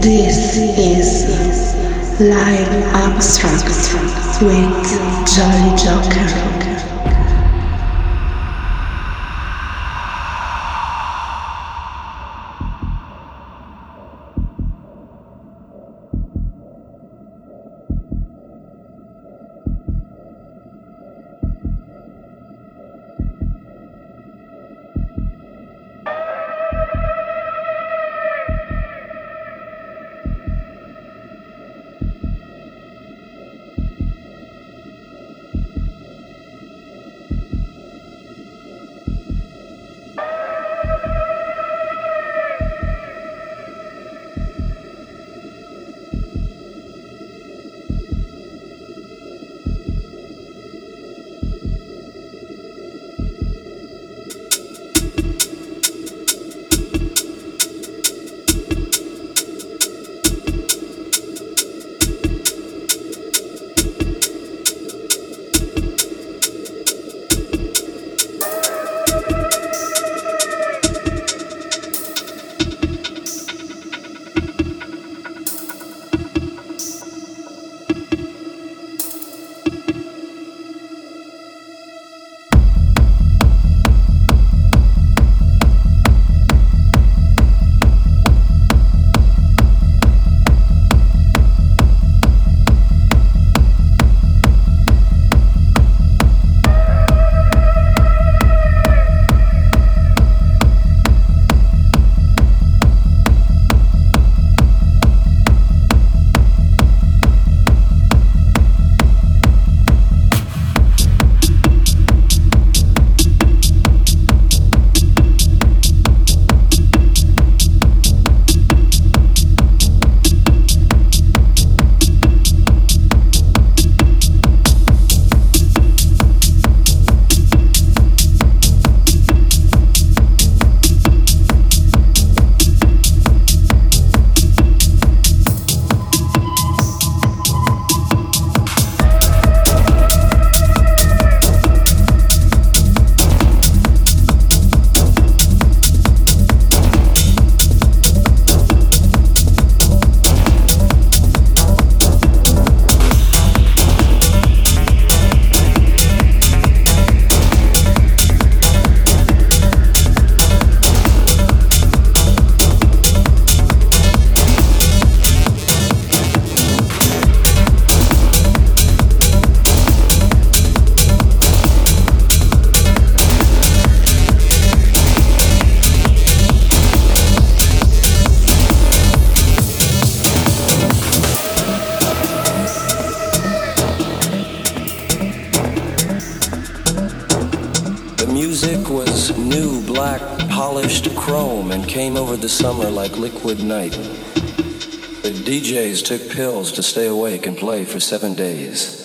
This is Live Abstract with Jolly Joker. Took pills to stay awake and play for seven days.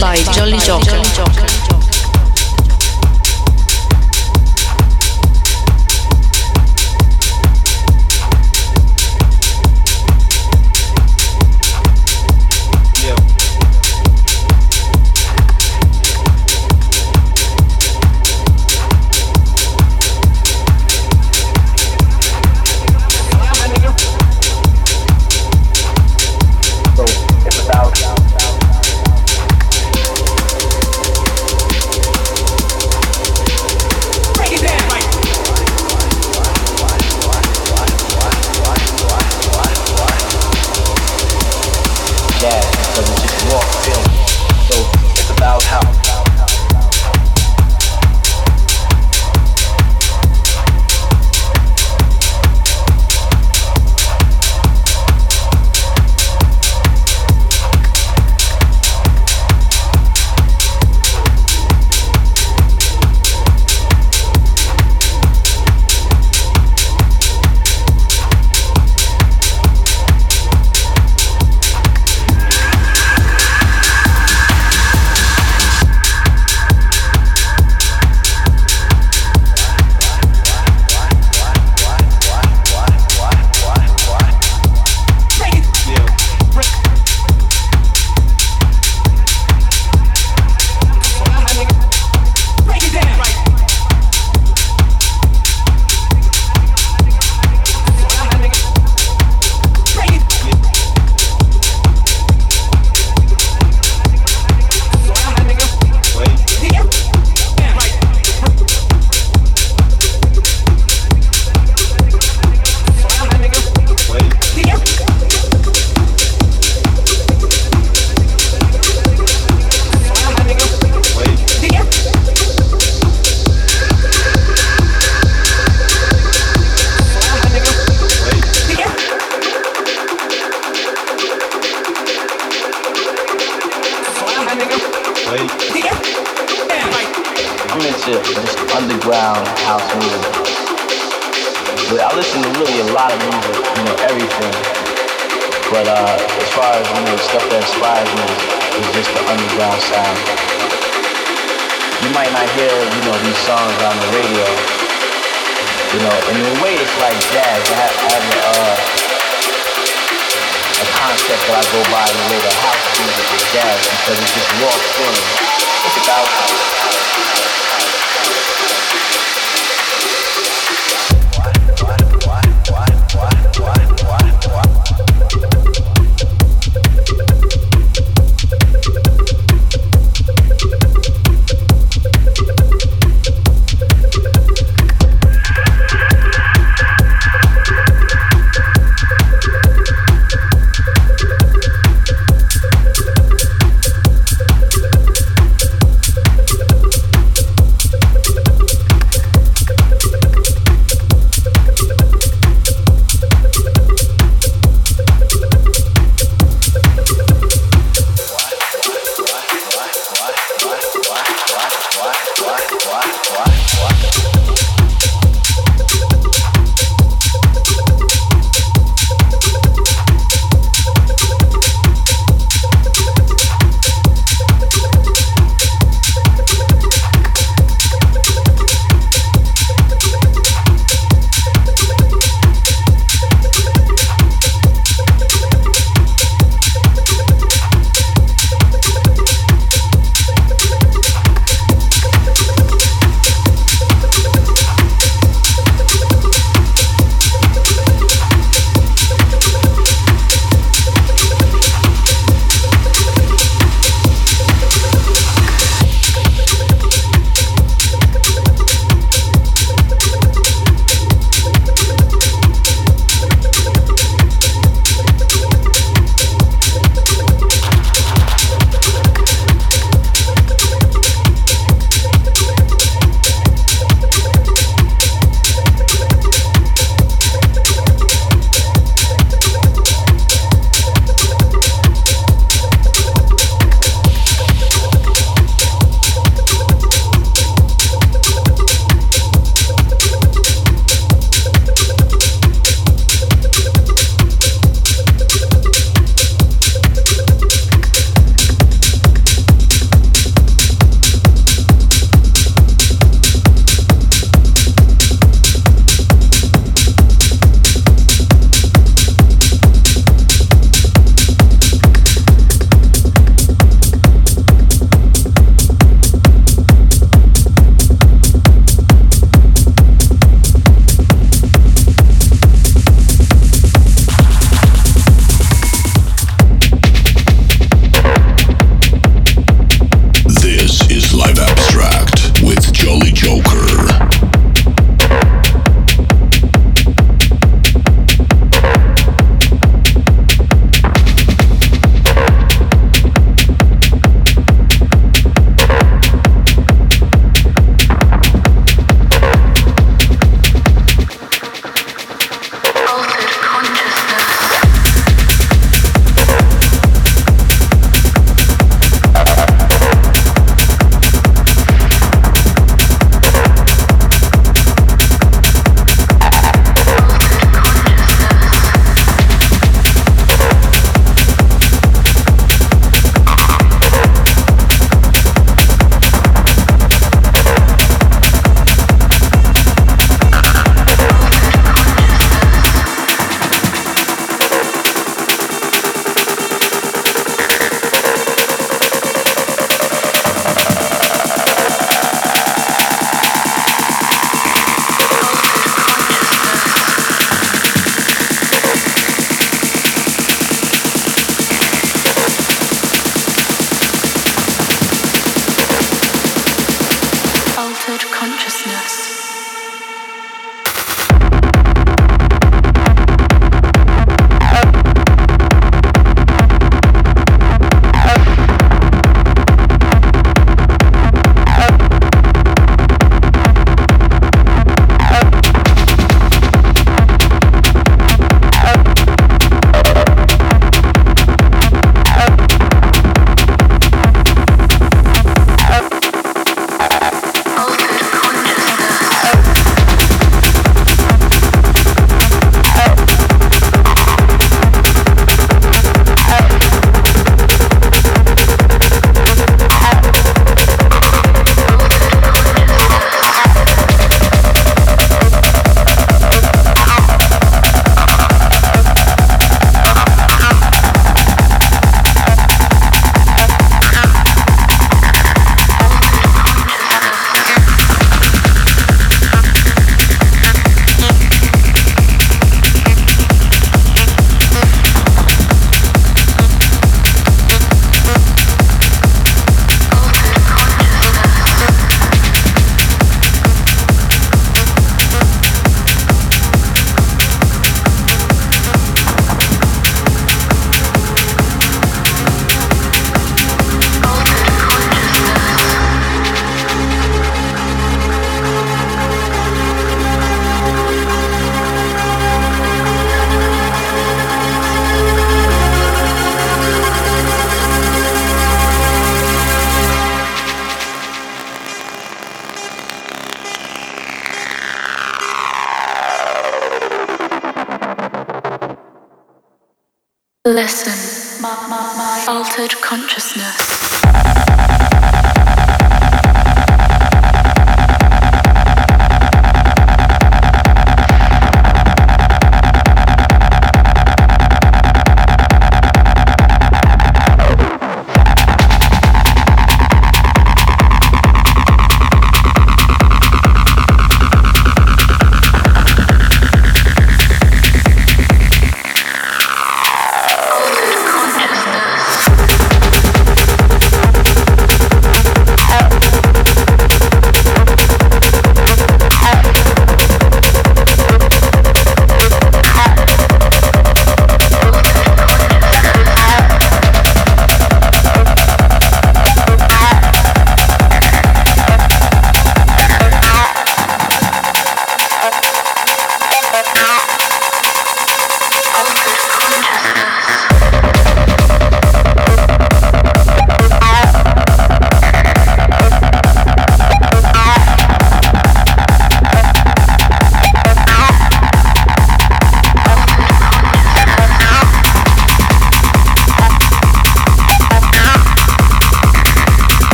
By Jolly Joker.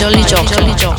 Jolly jolly.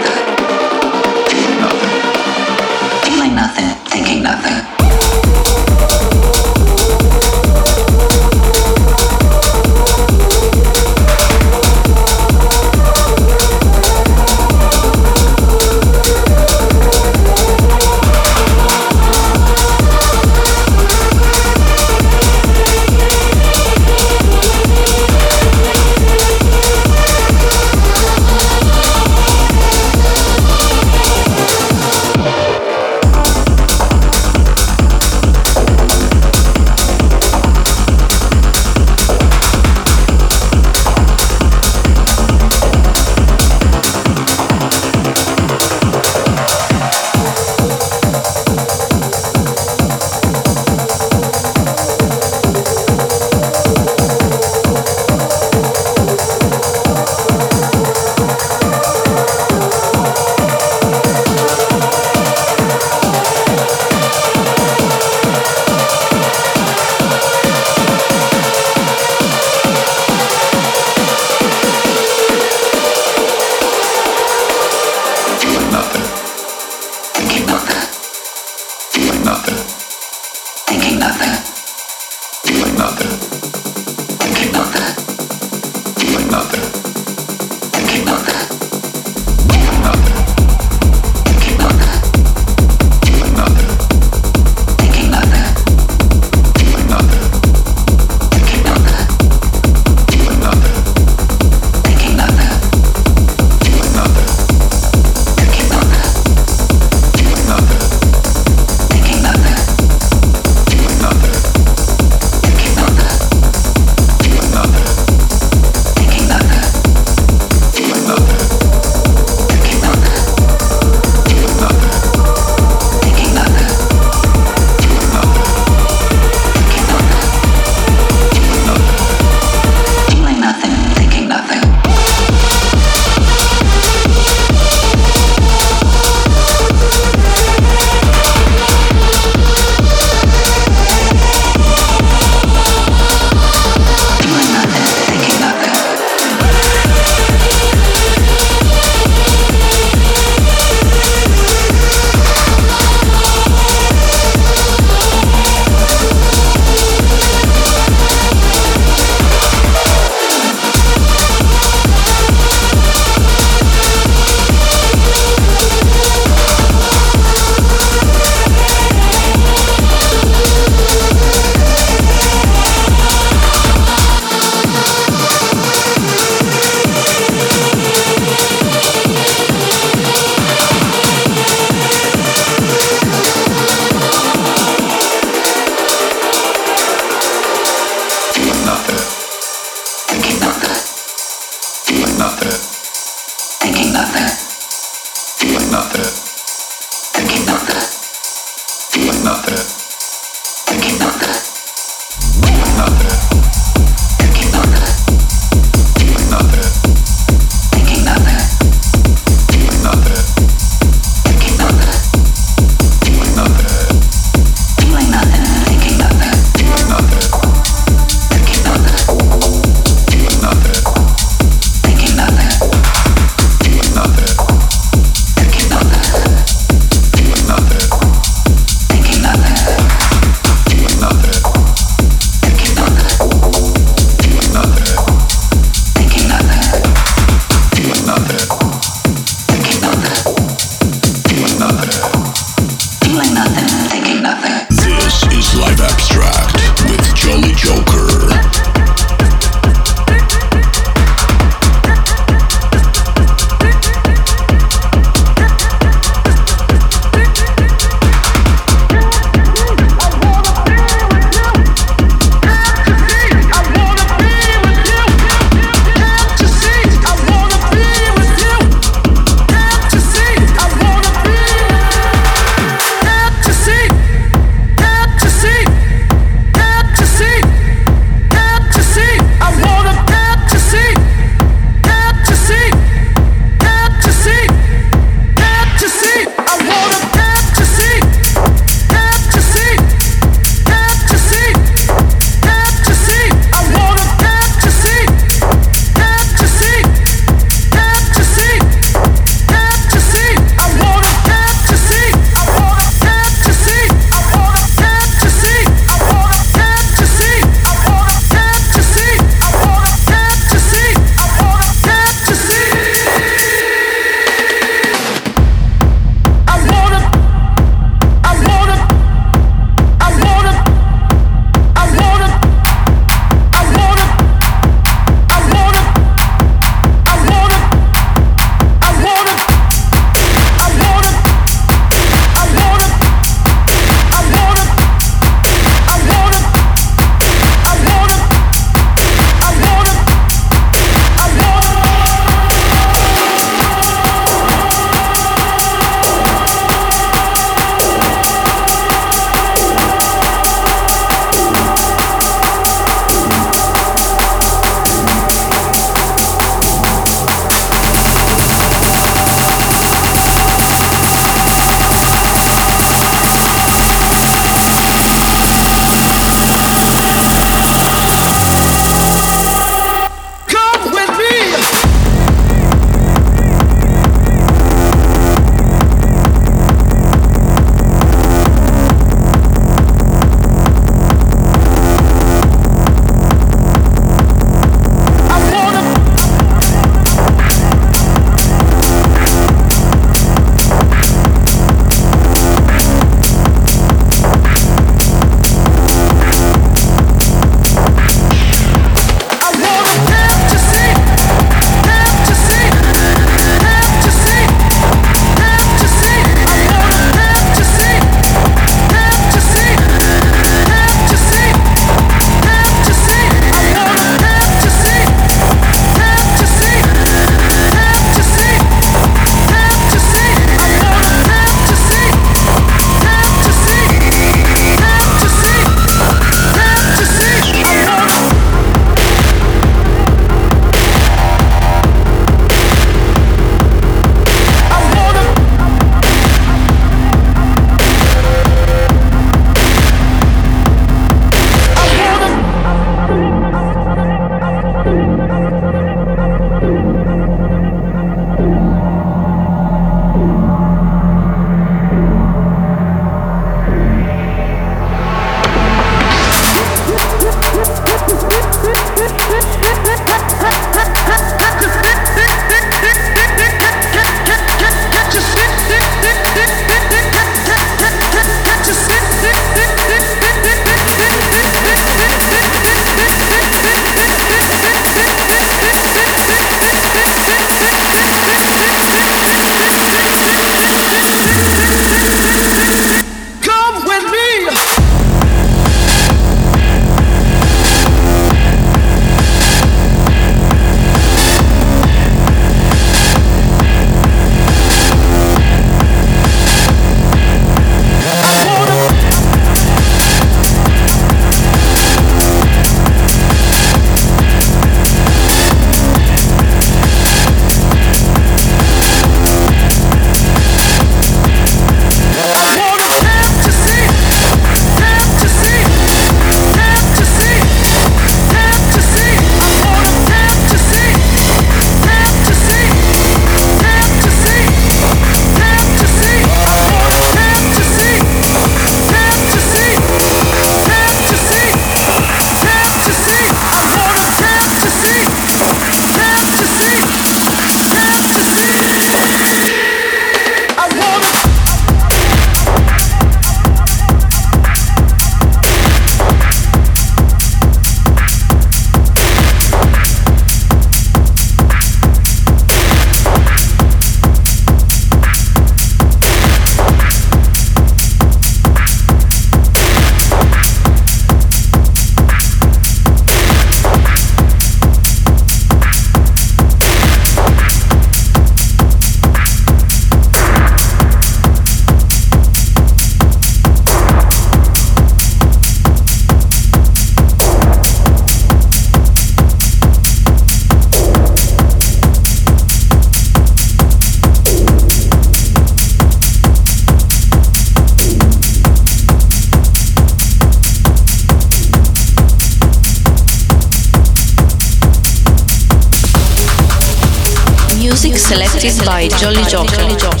By Jolly Joker.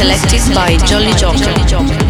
Selected by Jolly Joker.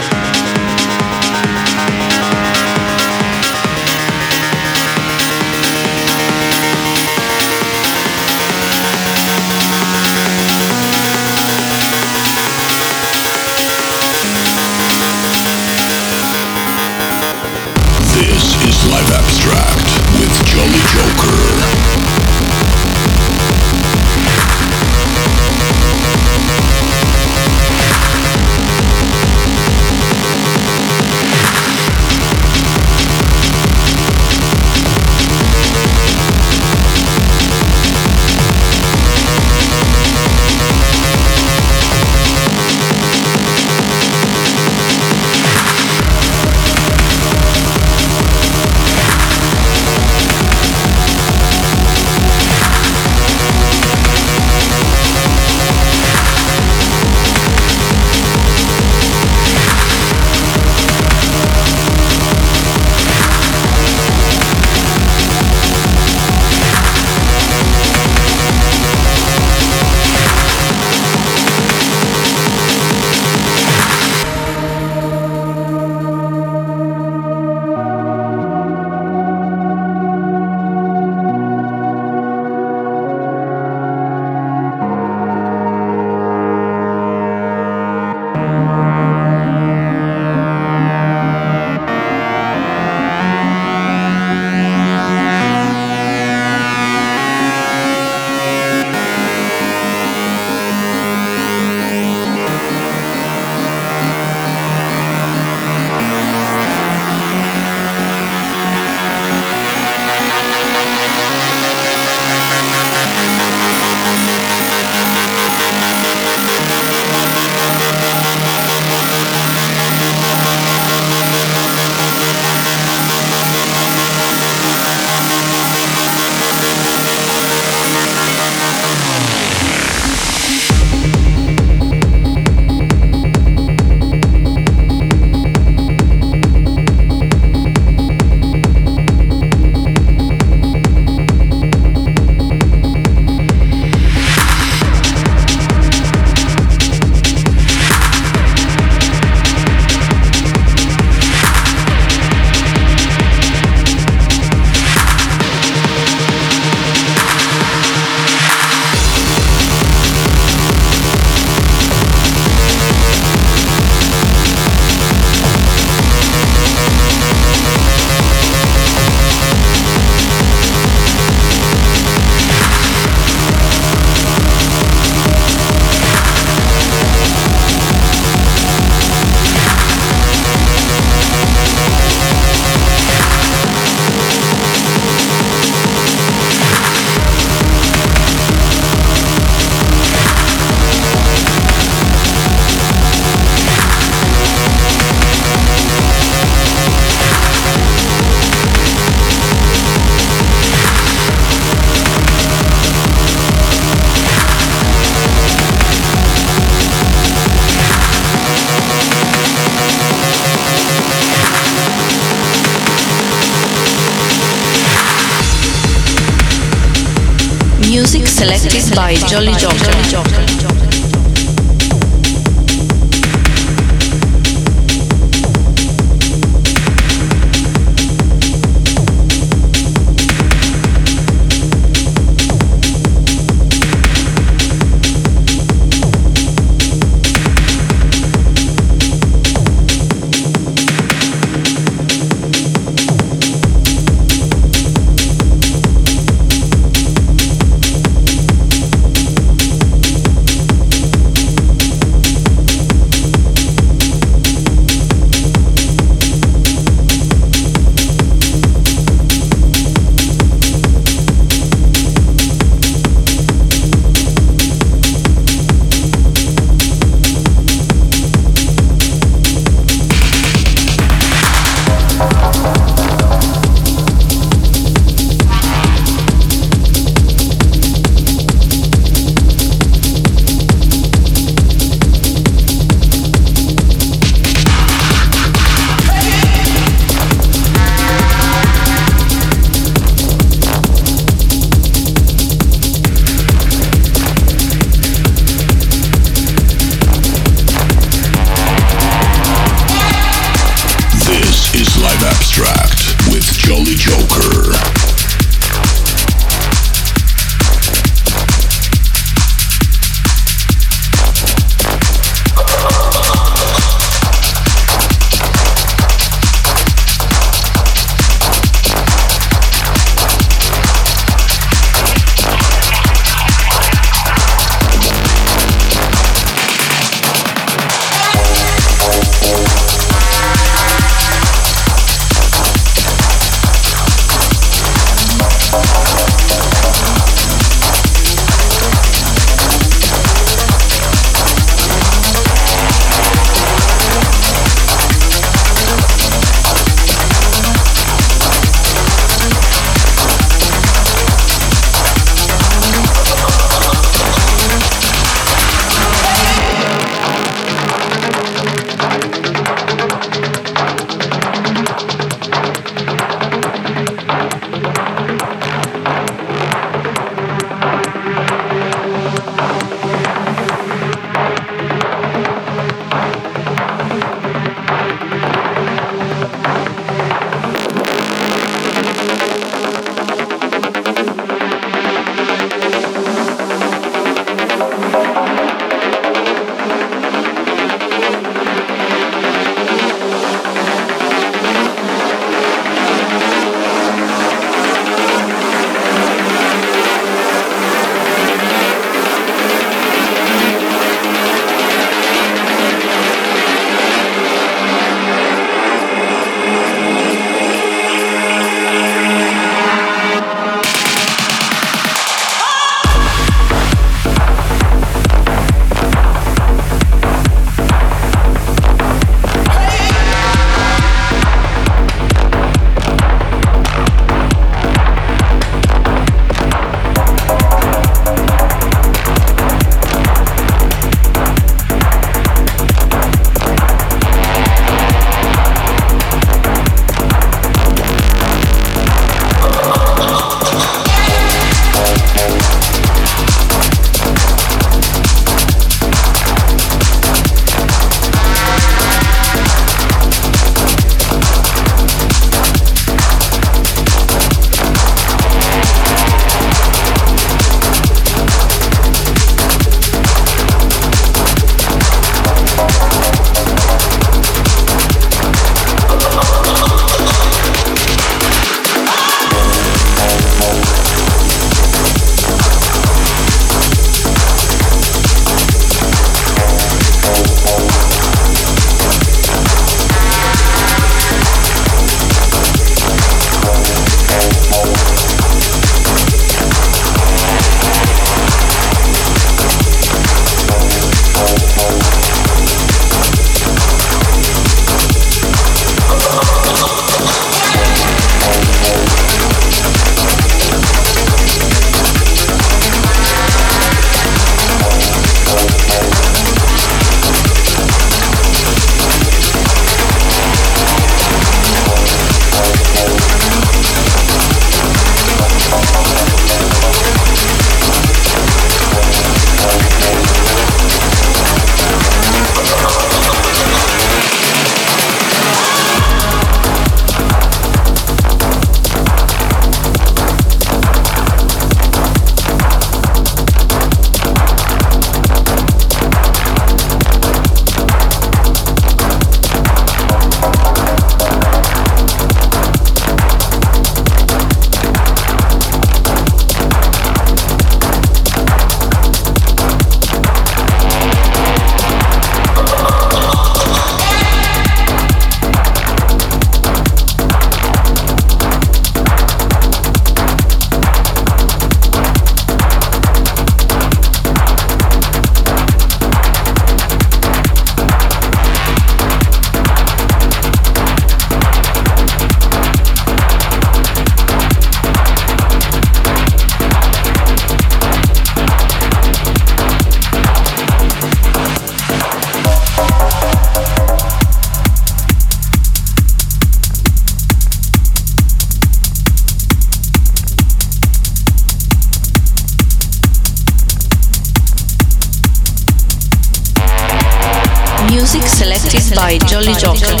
By